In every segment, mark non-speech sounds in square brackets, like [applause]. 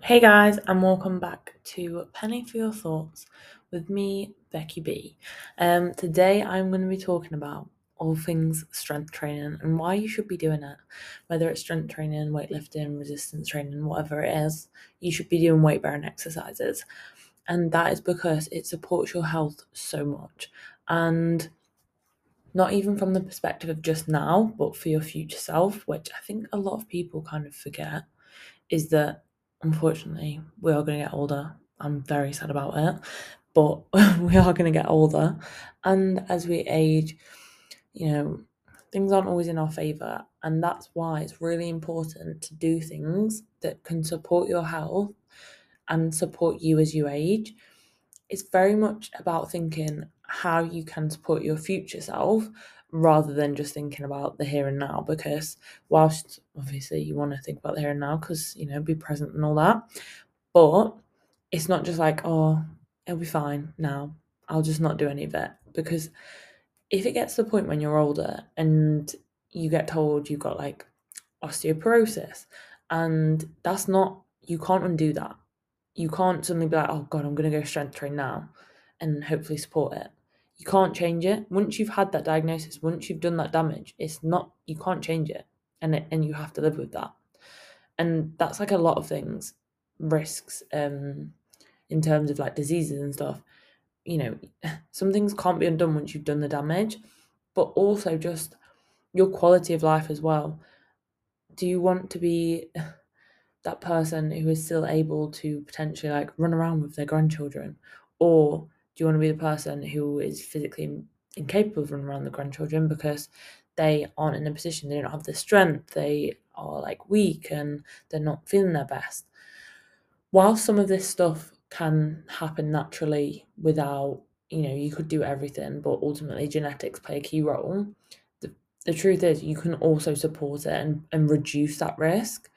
Hey guys, and welcome back to Penny for Your Thoughts with me, Becky B. Um, today I'm going to be talking about all things strength training and why you should be doing it. Whether it's strength training, weightlifting, resistance training, whatever it is, you should be doing weight bearing exercises. And that is because it supports your health so much. And not even from the perspective of just now, but for your future self, which I think a lot of people kind of forget, is that unfortunately, we are going to get older. I'm very sad about it, but [laughs] we are going to get older. And as we age, you know, things aren't always in our favor. And that's why it's really important to do things that can support your health and support you as you age. It's very much about thinking how you can support your future self rather than just thinking about the here and now because whilst obviously you want to think about the here and now because you know be present and all that but it's not just like oh it'll be fine now. I'll just not do any of it. Because if it gets to the point when you're older and you get told you've got like osteoporosis and that's not you can't undo that. You can't suddenly be like oh god i'm going to go strength train now and hopefully support it you can't change it. Once you've had that diagnosis once you've done that damage it's not you can't change it. And it, and you have to live with that. And that's like a lot of things risks um in terms of like diseases and stuff. You know [laughs] some things can't be undone once you've done the damage but also just your quality of life as well. Do you want to be [laughs] that person who is still able to potentially like run around with their grandchildren? Or do you want to be the person who is physically incapable of running around the grandchildren because they aren't in a position, they don't have the strength, they are like weak and they're not feeling their best? While some of this stuff can happen naturally without, you know, you could do everything, but ultimately genetics play a key role. The, the truth is, you can also support it and, and reduce that risk.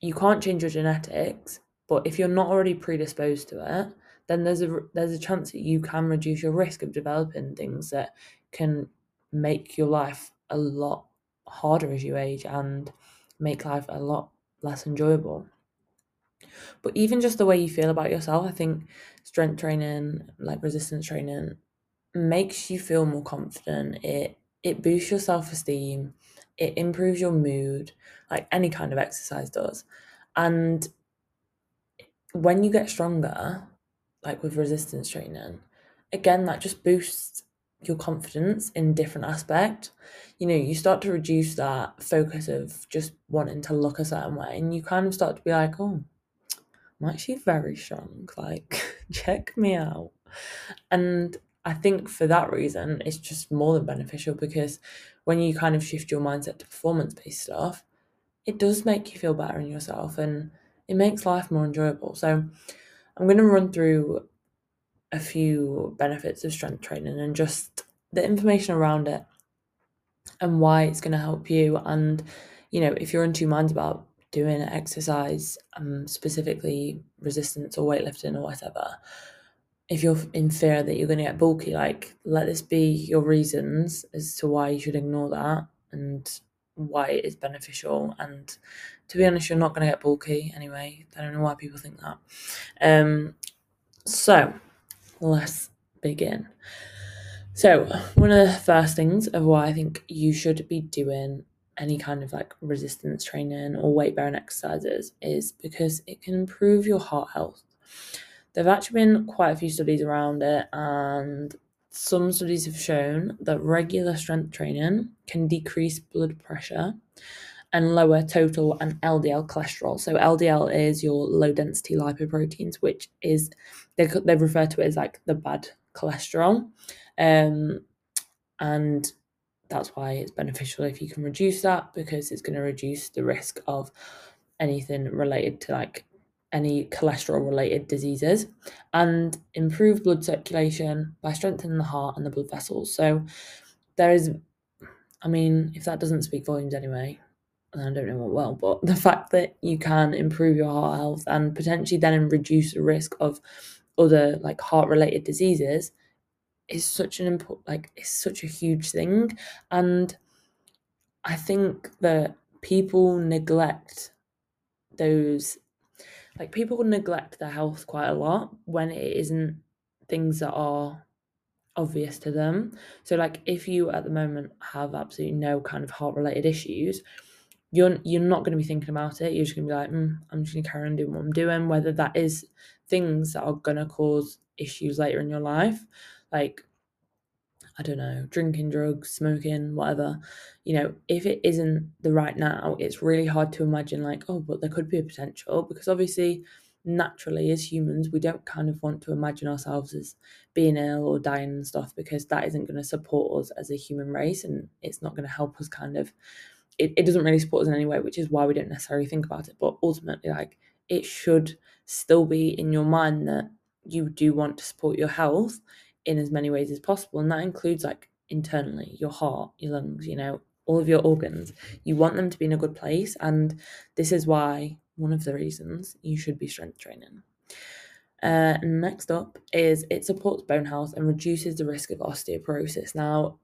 You can't change your genetics, but if you're not already predisposed to it, then there's a there's a chance that you can reduce your risk of developing things that can make your life a lot harder as you age and make life a lot less enjoyable. But even just the way you feel about yourself, I think strength training, like resistance training, makes you feel more confident. It it boosts your self-esteem, it improves your mood, like any kind of exercise does. And when you get stronger, like with resistance training, again, that just boosts your confidence in different aspect. You know, you start to reduce that focus of just wanting to look a certain way, and you kind of start to be like, oh, I'm actually very strong. Like, [laughs] check me out. And I think for that reason, it's just more than beneficial because when you kind of shift your mindset to performance based stuff, it does make you feel better in yourself and it makes life more enjoyable. So, I'm going to run through a few benefits of strength training and just the information around it and why it's going to help you. And, you know, if you're in two minds about doing exercise, um, specifically resistance or weightlifting or whatever, if you're in fear that you're going to get bulky, like let this be your reasons as to why you should ignore that and why it is beneficial. And to be honest, you're not going to get bulky anyway. I don't know why people think that. Um, so let's begin. So, one of the first things of why I think you should be doing any kind of like resistance training or weight bearing exercises is because it can improve your heart health. There have actually been quite a few studies around it, and some studies have shown that regular strength training can decrease blood pressure and lower total and LDL cholesterol. So LDL is your low density lipoproteins, which is they they refer to it as like the bad cholesterol, um, and that's why it's beneficial if you can reduce that because it's going to reduce the risk of anything related to like any cholesterol related diseases and improve blood circulation by strengthening the heart and the blood vessels. So there is, I mean, if that doesn't speak volumes anyway, I don't know what well, but the fact that you can improve your heart health and potentially then reduce the risk of other like heart related diseases is such an important like it's such a huge thing and i think that people neglect those like people neglect their health quite a lot when it isn't things that are obvious to them. So like if you at the moment have absolutely no kind of heart related issues, you're you're not going to be thinking about it. You're just going to be like, mm, I'm just going to carry on doing what I'm doing, whether that is things that are going to cause issues later in your life, like I don't know, drinking drugs, smoking, whatever. You know, if it isn't the right now, it's really hard to imagine like, oh, but there could be a potential because obviously naturally as humans we don't kind of want to imagine ourselves as being ill or dying and stuff because that isn't going to support us as a human race and it's not going to help us kind of it, it doesn't really support us in any way which is why we don't necessarily think about it but ultimately like it should still be in your mind that you do want to support your health in as many ways as possible and that includes like internally your heart your lungs you know all of your organs you want them to be in a good place and this is why one of the reasons you should be strength training uh, next up is it supports bone health and reduces the risk of osteoporosis now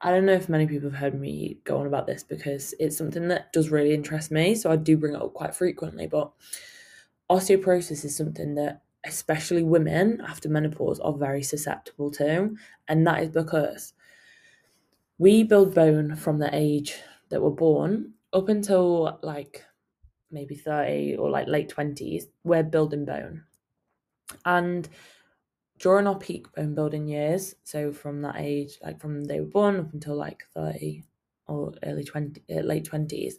I don't know if many people have heard me go on about this because it's something that does really interest me. So I do bring it up quite frequently. But osteoporosis is something that especially women after menopause are very susceptible to. And that is because we build bone from the age that we're born up until like maybe 30 or like late 20s, we're building bone. And during our peak bone building years, so from that age, like from they were born up until like 30 or early 20, uh, late 20s,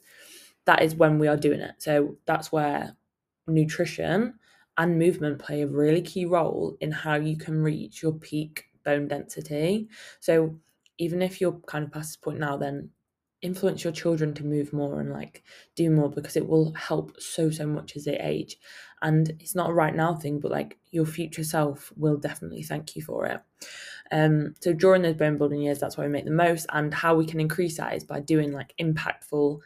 that is when we are doing it. So that's where nutrition and movement play a really key role in how you can reach your peak bone density. So even if you're kind of past this point now, then influence your children to move more and like do more because it will help so so much as they age and it's not a right now thing but like your future self will definitely thank you for it um so during those bone building years that's why we make the most and how we can increase that is by doing like impactful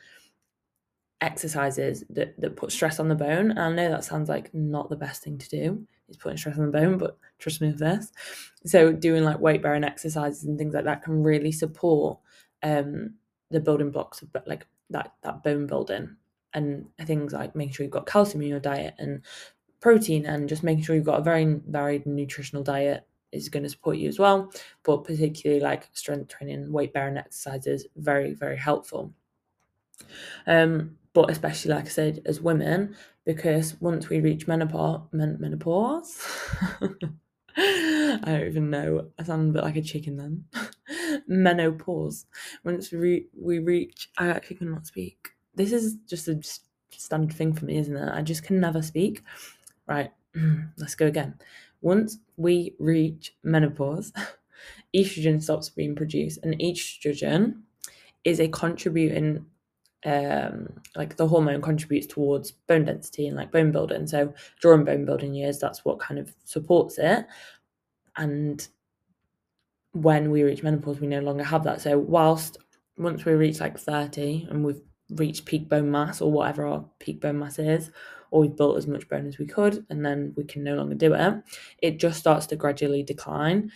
exercises that, that put stress on the bone. And I know that sounds like not the best thing to do, is putting stress on the bone, but trust me with this. So doing like weight bearing exercises and things like that can really support um the building blocks of like that that bone building and things like making sure you've got calcium in your diet and protein and just making sure you've got a very varied nutritional diet is going to support you as well but particularly like strength training weight bearing exercises very very helpful um but especially like I said, as women, because once we reach menopause, men- menopause, [laughs] I don't even know. I sound a bit like a chicken then. [laughs] menopause. Once we we reach, I actually cannot speak. This is just a standard thing for me, isn't it? I just can never speak. Right, [clears throat] let's go again. Once we reach menopause, [laughs] estrogen stops being produced, and estrogen is a contributing um, like the hormone contributes towards bone density and like bone building. So during bone building years, that's what kind of supports it. And when we reach menopause, we no longer have that. So whilst once we reach like 30 and we've reached peak bone mass or whatever our peak bone mass is, or we've built as much bone as we could, and then we can no longer do it, it just starts to gradually decline.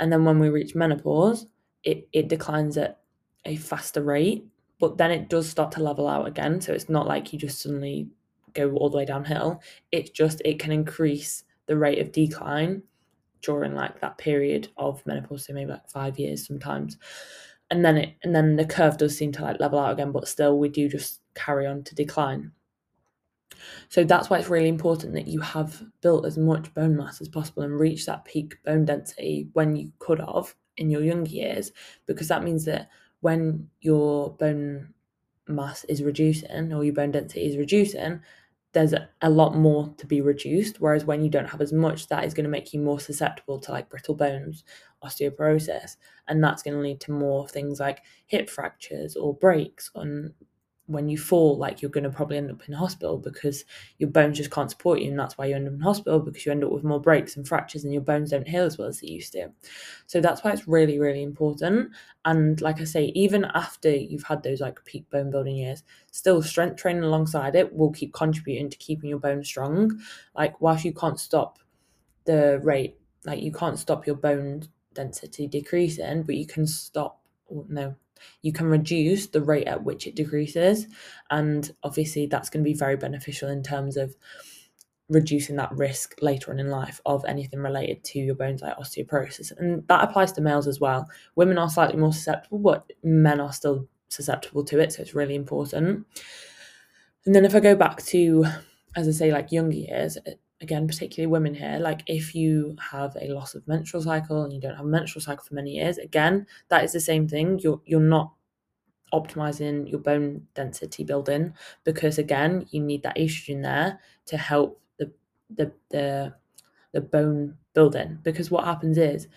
And then when we reach menopause, it, it declines at a faster rate but then it does start to level out again. So it's not like you just suddenly go all the way downhill. It's just it can increase the rate of decline during like that period of menopause, so maybe like five years sometimes. And then it and then the curve does seem to like level out again, but still we do just carry on to decline. So that's why it's really important that you have built as much bone mass as possible and reach that peak bone density when you could have in your younger years, because that means that when your bone mass is reducing or your bone density is reducing, there's a lot more to be reduced. Whereas when you don't have as much, that is going to make you more susceptible to like brittle bones, osteoporosis, and that's going to lead to more things like hip fractures or breaks on when you fall, like you're going to probably end up in hospital because your bones just can't support you. And that's why you end up in hospital because you end up with more breaks and fractures and your bones don't heal as well as they used to. So that's why it's really, really important. And like I say, even after you've had those like peak bone building years, still strength training alongside it will keep contributing to keeping your bones strong. Like, whilst you can't stop the rate, like, you can't stop your bone density decreasing, but you can stop, no, you can reduce the rate at which it decreases. And obviously, that's going to be very beneficial in terms of reducing that risk later on in life of anything related to your bones like osteoporosis. And that applies to males as well. Women are slightly more susceptible, but men are still susceptible to it. So it's really important. And then if I go back to, as I say, like younger years, again, particularly women here, like if you have a loss of menstrual cycle and you don't have a menstrual cycle for many years, again, that is the same thing. You're you're not optimizing your bone density building because again, you need that estrogen there to help the the the the bone building. Because what happens is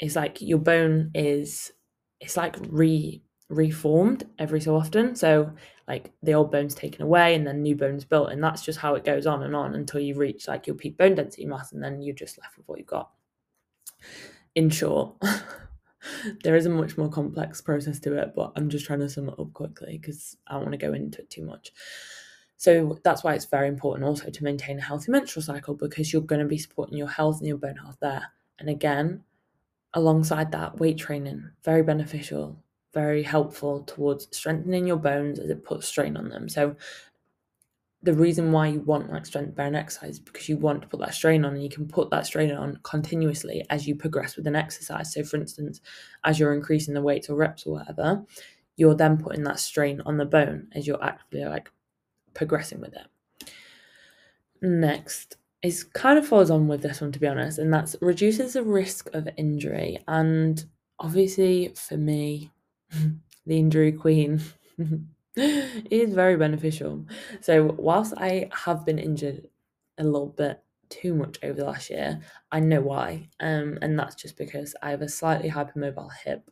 it's like your bone is it's like re reformed every so often. So like the old bone's taken away and then new bone's built, and that's just how it goes on and on until you reach like your peak bone density mass, and then you're just left with what you've got. In short, [laughs] there is a much more complex process to it, but I'm just trying to sum it up quickly because I don't want to go into it too much. So that's why it's very important also to maintain a healthy menstrual cycle because you're going to be supporting your health and your bone health there. And again, alongside that, weight training, very beneficial very helpful towards strengthening your bones as it puts strain on them. So the reason why you want like strength bearing exercise is because you want to put that strain on and you can put that strain on continuously as you progress with an exercise. So for instance, as you're increasing the weights or reps or whatever, you're then putting that strain on the bone as you're actively like progressing with it. Next is kind of follows on with this one to be honest, and that's reduces the risk of injury. And obviously for me, [laughs] the injury queen, [laughs] is very beneficial. So, whilst I have been injured a little bit too much over the last year, I know why. Um, and that's just because I have a slightly hypermobile hip,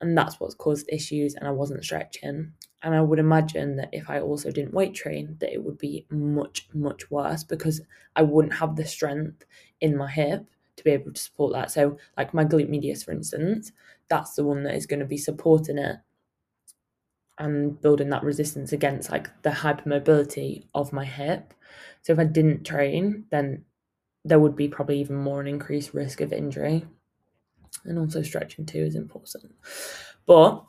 and that's what's caused issues. And I wasn't stretching. And I would imagine that if I also didn't weight train, that it would be much, much worse because I wouldn't have the strength in my hip to be able to support that. So, like my glute medius, for instance, that's the one that is going to be supporting it and building that resistance against like the hypermobility of my hip. So if I didn't train, then there would be probably even more an increased risk of injury. And also stretching too is important. But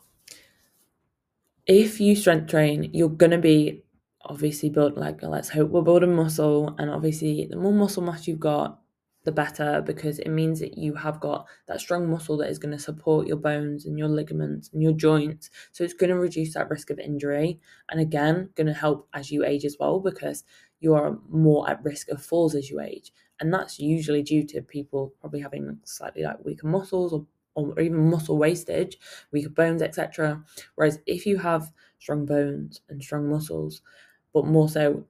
if you strength train, you're gonna be obviously built like let's hope we're building muscle and obviously the more muscle mass you've got the better because it means that you have got that strong muscle that is going to support your bones and your ligaments and your joints. So it's going to reduce that risk of injury and again, going to help as you age as well because you are more at risk of falls as you age. And that's usually due to people probably having slightly like weaker muscles or, or even muscle wastage, weaker bones, etc. Whereas if you have strong bones and strong muscles, but more so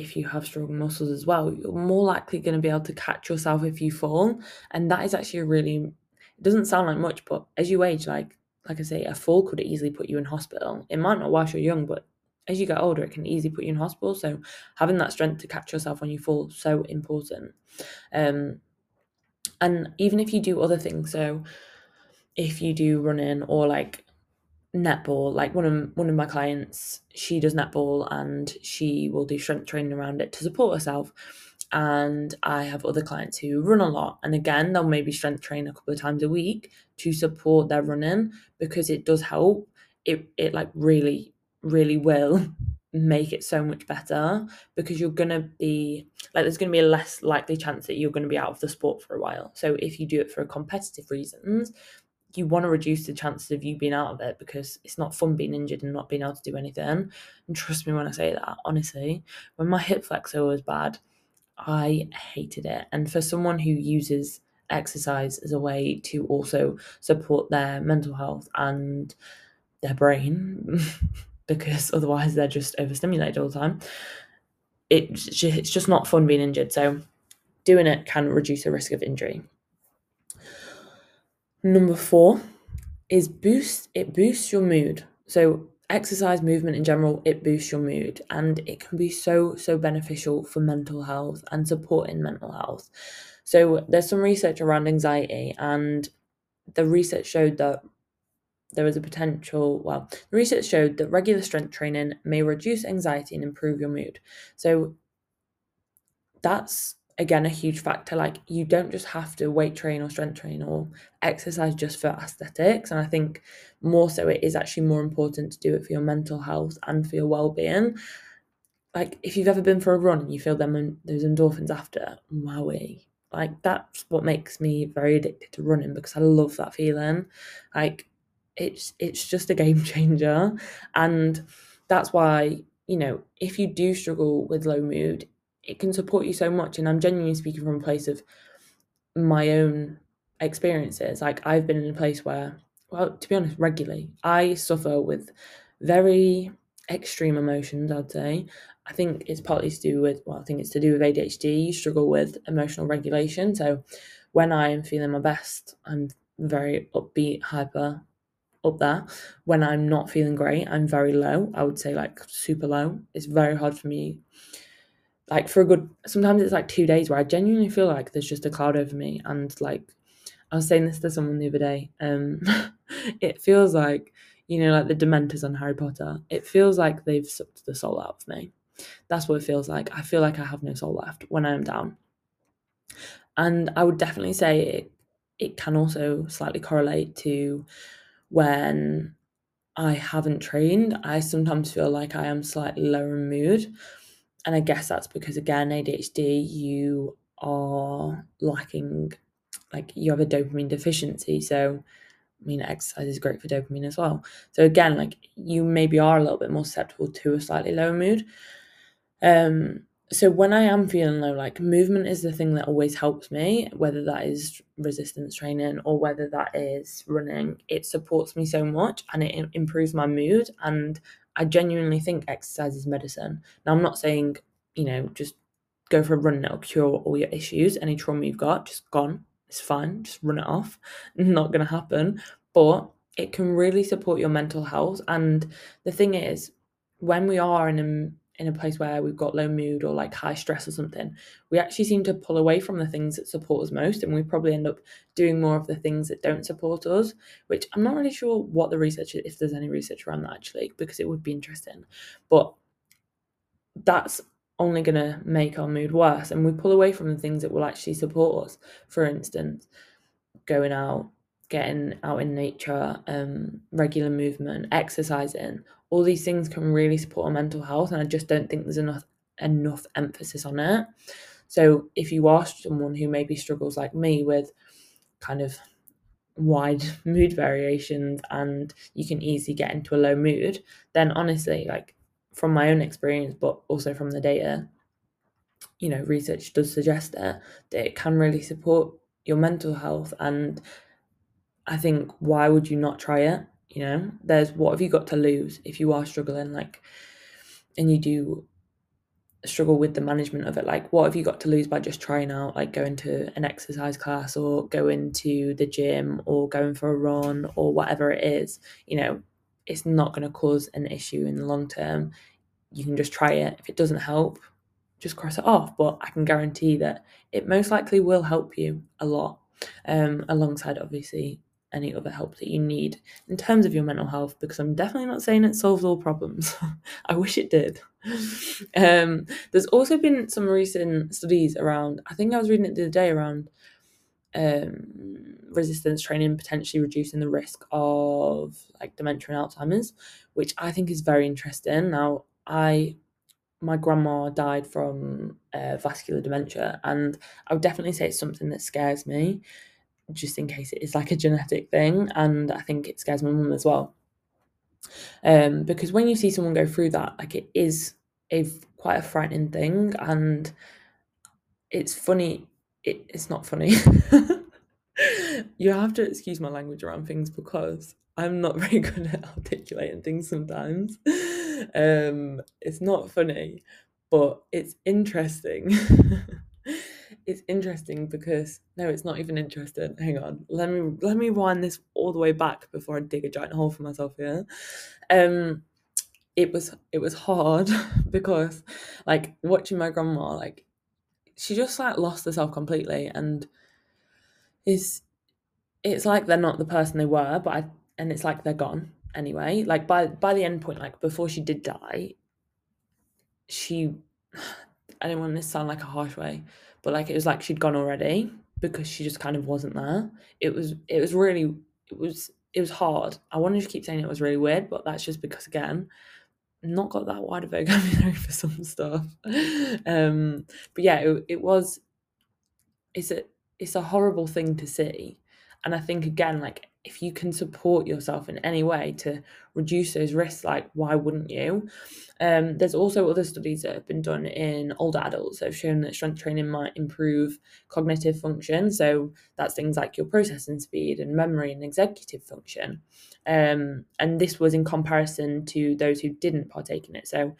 if you have strong muscles as well, you're more likely going to be able to catch yourself if you fall. And that is actually a really, it doesn't sound like much, but as you age, like like I say, a fall could easily put you in hospital. It might not whilst you're young, but as you get older, it can easily put you in hospital. So having that strength to catch yourself when you fall so important. Um, and even if you do other things, so if you do running or like netball like one of one of my clients she does netball and she will do strength training around it to support herself. And i have other clients who run a lot and again they'll maybe strength train a couple of times a week to support their running because it does help. It it like really really will [laughs] make it so much better because you're gonna be like there's gonna be a less likely chance that you're gonna be out of the sport for a while. So if you do it for competitive reasons you want to reduce the chances of you being out of it because it's not fun being injured and not being able to do anything. And trust me when I say that, honestly, when my hip flexor was bad, I hated it. And for someone who uses exercise as a way to also support their mental health and their brain, [laughs] because otherwise they're just overstimulated all the time, it's just not fun being injured. So doing it can reduce the risk of injury. Number four is boost. It boosts your mood. So exercise movement in general it boosts your mood and it can be so so beneficial for mental health and supporting mental health so there's some research around anxiety and the research showed that there is a potential well the research showed that regular strength training may reduce anxiety and improve your mood so that's again a huge factor like you don't just have to weight train or strength train or exercise just for aesthetics and i think more so it is actually more important to do it for your mental health and for your well-being like if you've ever been for a run and you feel them those endorphins after, wowie. Like that's what makes me very addicted to running because I love that feeling. Like it's it's just a game [laughs] changer. And that's why, you know, if you do struggle with low mood, it can support you so much. And I'm genuinely speaking from a place of my own experiences. Like I've been in a place where, well, to be honest, regularly, I suffer with very extreme emotions, I'd say. I think it's partly to do with, well, I think it's to do with ADHD. You struggle with emotional regulation. So when I am feeling my best, I'm very upbeat, hyper, up there. When I'm not feeling great, I'm very low. I would say like super low. It's very hard for me. Like for a good, sometimes it's like two days where I genuinely feel like there's just a cloud over me. And like, I was saying this to someone the other day. Um, [laughs] it feels like, you know, like the Dementors on Harry Potter. It feels like they've sucked the soul out of me. That's what it feels like. I feel like I have no soul left when I am down. And I would definitely say it, it can also slightly correlate to when I haven't trained, I sometimes feel like I am slightly lower in mood. And I guess that's because, again, ADHD, you are lacking, like, you have a dopamine deficiency. So, I mean, exercise is great for dopamine as well. So, again, like, you maybe are a little bit more susceptible to a slightly lower mood. Um, so when I am feeling low, like movement is the thing that always helps me, whether that is resistance training or whether that is running. It supports me so much and it improves my mood. And I genuinely think exercise is medicine. Now, I'm not saying, you know, just go for a run and it'll cure all your issues. Any trauma you've got, just gone. It's fine. Just run it off. [laughs] Not going to happen. But it can really support your mental health. And the thing is, when we are in a in a place where we've got low mood or like high stress or something, we actually seem to pull away from the things that support us most. And we probably end up doing more of the things that don't support us, which I'm not really sure what the research is, if there's any research around that actually, because it would be interesting. But that's only going to make our mood worse. And we pull away from the things that will actually support us. For instance, going out, getting out in nature, um, regular movement, exercising, all these things can really support our mental health. And I just don't think there's enough enough emphasis on it. So if you are someone who maybe struggles like me with kind of wide [laughs] mood variations and you can easily get into a low mood, then honestly, like from my own experience, but also from the data, you know, research does suggest that, that it can really support your mental health and I think why would you not try it? You know, there's what have you got to lose if you are struggling, like, and you do struggle with the management of it. Like, what have you got to lose by just trying out, like, going to an exercise class or going to the gym or going for a run or whatever it is? You know, it's not going to cause an issue in the long term. You can just try it. If it doesn't help, just cross it off. But I can guarantee that it most likely will help you a lot, um, alongside obviously any other help that you need in terms of your mental health because I'm definitely not saying it solves all problems. [laughs] I wish it did. [laughs] Um, there's also been some recent studies around, I think I was reading it the other day around um, resistance training potentially reducing the risk of like dementia and Alzheimer's, which I think is very interesting. Now, I my grandma died from uh, vascular dementia, and I would definitely say it's something that scares me just in case it is like a genetic thing. And I think it scares my mum as well. Um, because when you see someone go through that, like it is a quite a frightening thing, and it's funny. It, it's not funny. [laughs] you have to excuse my language around things because I'm not [laughs] very good at articulating things sometimes. Um, it's not funny, but it's interesting [laughs] it's interesting because no, it's not even interesting. Hang on, let me let me wind this all the way back before I dig a giant hole for myself here. Um, it was it was hard [laughs] because like watching my grandma like she just like lost herself completely and is it's like they're not the person they were but I and it's like they're gone anyway like by by the end point like before she did die she I don't want this to sound like a harsh way but like it was like she'd gone already because she just kind of wasn't there. It was it was really it was it was hard. I wanted to keep saying it was really weird, but that's just because again, not got that wide a [laughs] vocabulary for some stuff. Um, but yeah, it, it was. It's a it's a horrible thing to see, and I think again, like if you can support yourself in any way to reduce those risks, like why wouldn't you? Um, there's also other studies that have been done in older adults that have shown that strength training might improve cognitive function. So that's things like your processing speed and memory and executive function. Um, and this was in comparison to those who didn't partake in it. So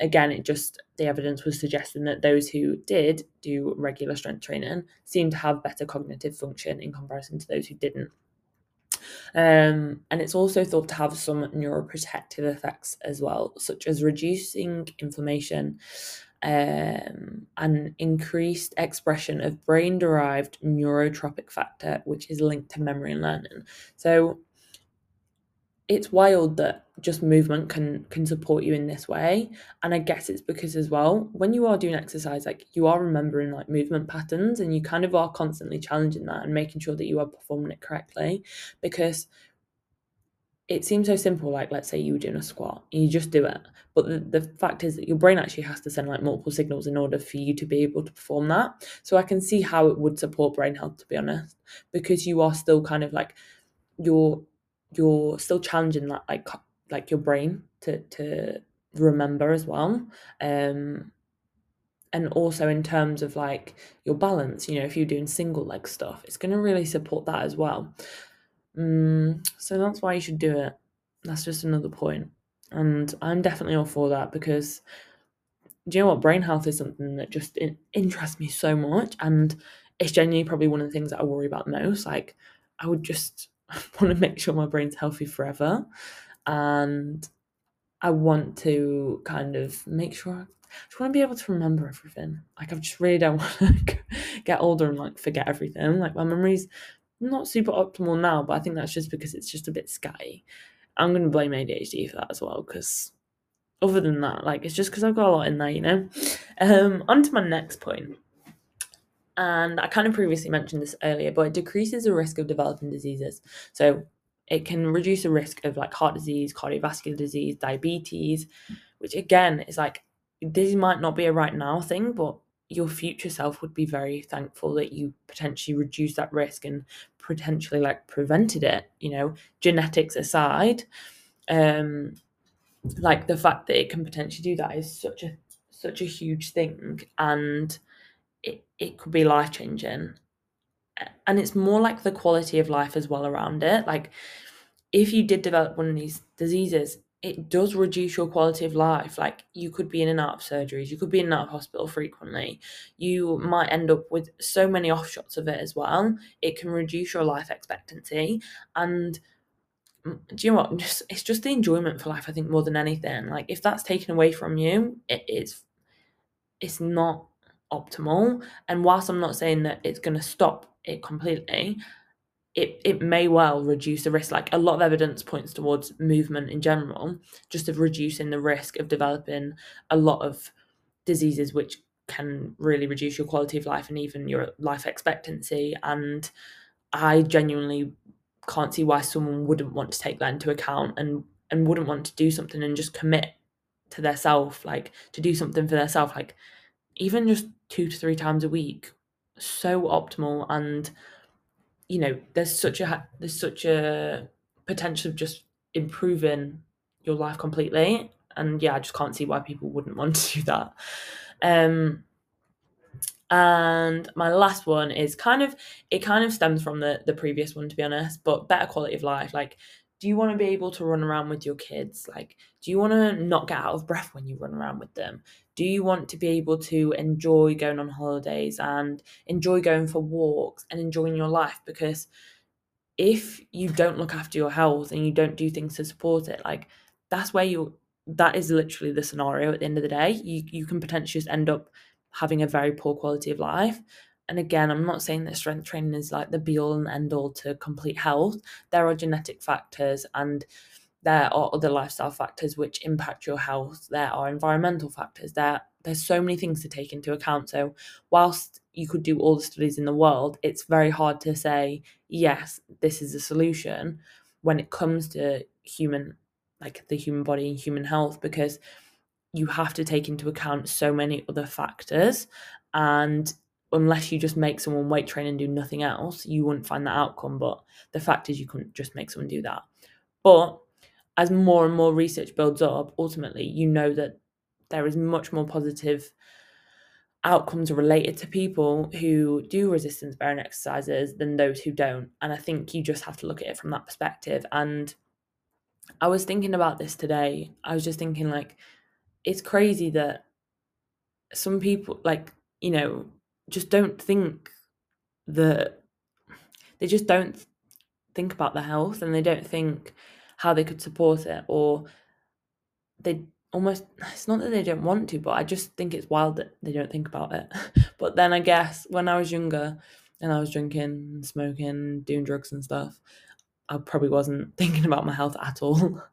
again, it just the evidence was suggesting that those who did do regular strength training seemed to have better cognitive function in comparison to those who didn't. Um, and it's also thought to have some neuroprotective effects as well, such as reducing inflammation um, and increased expression of brain derived neurotrophic factor, which is linked to memory and learning. So it's wild that just movement can can support you in this way. And i guess it's because as well when you are doing exercise like you are remembering like movement patterns and you kind of are constantly challenging that and making sure that you are performing it correctly. Because it seems so simple like let's say you were doing a squat and you just do it but the, the fact is that your brain actually has to send like multiple signals in order for you to be able to perform that. So i can see how it would support brain health to be honest because you are still kind of like you're you're still challenging that like like your brain to to remember as well um and also in terms of like your balance you know if you're doing single leg stuff it's going to really support that as well. Um, so that's why you should do it. That's just another point. And i'm definitely all for that because do you know what? Brain health is something that just interests me so much and it's genuinely probably one of the things that i worry about most. Like i would just [laughs] want to make sure my brain's healthy forever and I want to kind of make sure I just want to be able to remember everything. Like I just really don't [laughs] want to get older and like forget everything. Like my memory's not super optimal now, but I think that's just because it's just a bit scatty. I'm gonna blame ADHD for that as well, because other than that, like it's just because I've got a lot in there, you know. Um, on to my next point. And I kind of previously mentioned this earlier, but it decreases the risk of developing diseases. So it can reduce the risk of like heart disease, cardiovascular disease, diabetes, which again is like this might not be a right now thing, but your future self would be very thankful that you potentially reduced that risk and potentially like prevented it, you know, genetics aside. Um like the fact that it can potentially do that is such a such a huge thing and it, it could be life changing and it's more like the quality of life as well around it. Like if you did develop one of these diseases it does reduce your quality of life. Like you could be in and out of surgeries you could be in and out of hospital frequently. You might end up with so many offshots of it as well. It can reduce your life expectancy. And mm, do you know what? Just it's just the enjoyment for life i think more than anything. Like if that's taken away from you it is it's not optimal. And whilst I'm not saying that it's going to stop it completely, it, it may well reduce the risk. Like a lot of evidence points towards movement in general, just of reducing the risk of developing a lot of diseases which can really reduce your quality of life and even your life expectancy. And I genuinely can't see why someone wouldn't want to take that into account and and wouldn't want to do something and just commit to their self, like to do something for their self, like even just two to three times a week so optimal and you know there's such a there's such a potential of just improving your life completely and yeah i just can't see why people wouldn't want [laughs] to do that. Um and my last one is kind of it kind of stems from the the previous one to be honest but better quality of life like do you want to be able to run around with your kids? Like, do you want to not get out of breath when you run around with them? Do you want to be able to enjoy going on holidays and enjoy going for walks and enjoying your life? Because if you don't look after your health and you don't do things to support it, like, that's where you that is literally the scenario at the end of the day. You you can potentially just end up having a very poor quality of life and again, I'm not saying that strength training is like the be all and end all to complete health. There are genetic factors and there are other lifestyle factors which impact your health. There are environmental factors. There there's so many things to take into account. So whilst you could do all the studies in the world, it's very hard to say, yes, this is a solution when it comes to human like the human body and human health because you have to take into account so many other factors and unless you just make someone weight train and do nothing else you wouldn't find that outcome. But the fact is you couldn't just make someone do that. But as more and more research builds up ultimately you know that there is much more positive outcomes related to people who do resistance bearing exercises than those who don't. And i think you just have to look at it from that perspective. And i was thinking about this today. I was just thinking like it's crazy that some people like you know just don't think that they just don't think about their health and they don't think how they could support it or they almost it's not that they don't want to but i just think it's wild that they don't think about it. [laughs] But then i guess when i was younger and i was drinking smoking doing drugs and stuff i probably wasn't [laughs] thinking about my health at all. [laughs]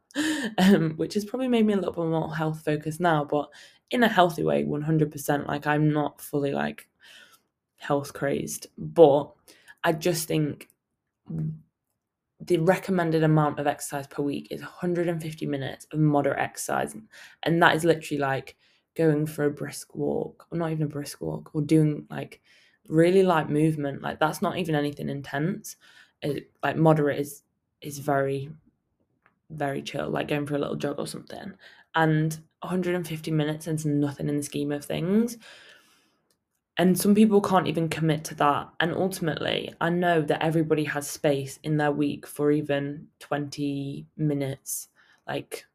Um, which has probably made me a little bit more health focused now but in a healthy way 100% like i'm not fully like health crazed but i just think the recommended amount of exercise per week is 150 minutes of moderate exercise. And that is literally like going for a brisk walk, or not even a brisk walk, or doing like really light movement. Like that's not even anything intense. It, like moderate is is very very chill, like going for a little jog or something. And 150 minutes is nothing in the scheme of things and some people can't even commit to that. And ultimately i know that everybody has space in their week for even 20 minutes. Like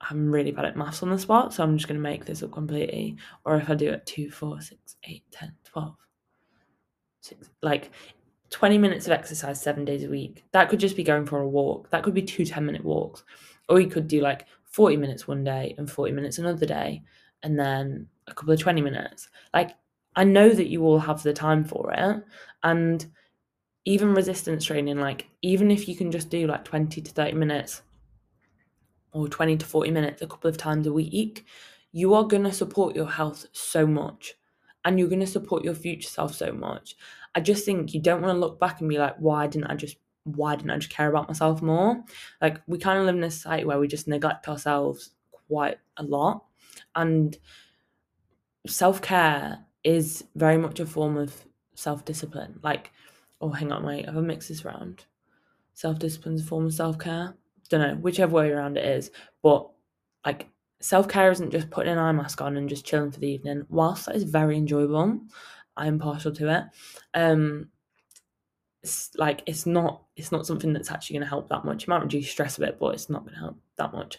i'm really bad at maths on the spot so i'm just going to make this up completely. Or if i do it 2 4 6 8 10 12 6 like 20 minutes of exercise seven days a week. That could just be going for a walk. That could be two 10 minute walks. Or you could do like 40 minutes one day and 40 minutes another day and then a couple of 20 minutes. Like, I know that you all have the time for it. And even resistance training, like, even if you can just do like 20 to 30 minutes or 20 to 40 minutes a couple of times a week, you are going to support your health so much and you're going to support your future self so much. I just think you don't want to look back and be like, why didn't I just why didn't I just care about myself more? Like we kind of live in a society where we just neglect ourselves quite a lot. And self care is very much a form of self discipline. Like, oh, hang on, wait, have I mixed this around? Self discipline is a form of self care. Don't know, whichever way around it is. But like, self care isn't just putting an eye mask on and just chilling for the evening. Whilst that is very enjoyable, I'm partial to it. Um, it's like it's not it's not something that's actually going to help that much. It might reduce stress a bit, but it's not going to help that much.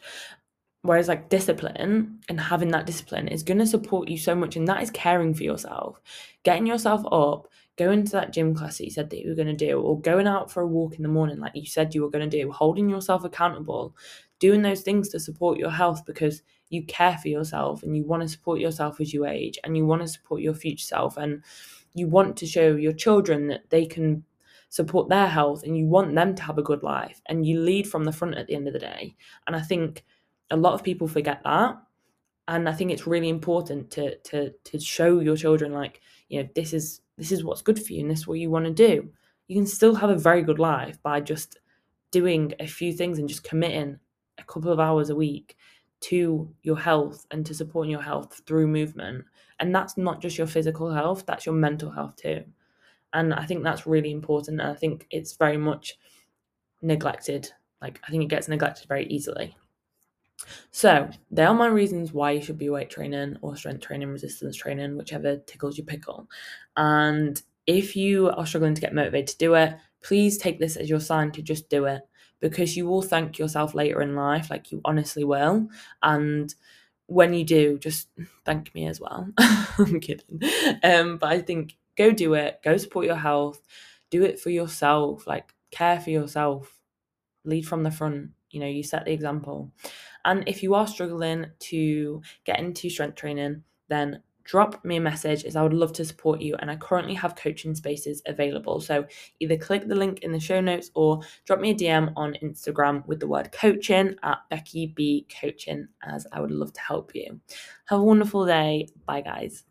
Whereas, like, discipline and having that discipline is going to support you so much, and that is caring for yourself, getting yourself up, going to that gym class that you said that you were going to do, or going out for a walk in the morning, like you said you were going to do, holding yourself accountable, doing those things to support your health because you care for yourself and you want to support yourself as you age and you want to support your future self and you want to show your children that they can support their health and you want them to have a good life and you lead from the front at the end of the day. And I think a lot of people forget that. And i think it's really important to to to show your children like you know this is this is what's good for you and this is what you want to do. You can still have a very good life by just doing a few things and just committing a couple of hours a week to your health and to supporting your health through movement. And that's not just your physical health that's your mental health too. And i think that's really important and i think it's very much neglected. Like i think it gets neglected very easily so, there are my reasons why you should be weight training or strength training, resistance training, whichever tickles your pickle. And if you are struggling to get motivated to do it, please take this as your sign to just do it because you will thank yourself later in life, like you honestly will. And when you do, just thank me as well. [laughs] I'm kidding. Um, but I think go do it, go support your health, do it for yourself, like care for yourself, lead from the front. You know, you set the example. And if you are struggling to get into strength training, then drop me a message as I would love to support you. And I currently have coaching spaces available. So either click the link in the show notes or drop me a DM on Instagram with the word coaching at Becky B Coaching, as I would love to help you. Have a wonderful day. Bye, guys.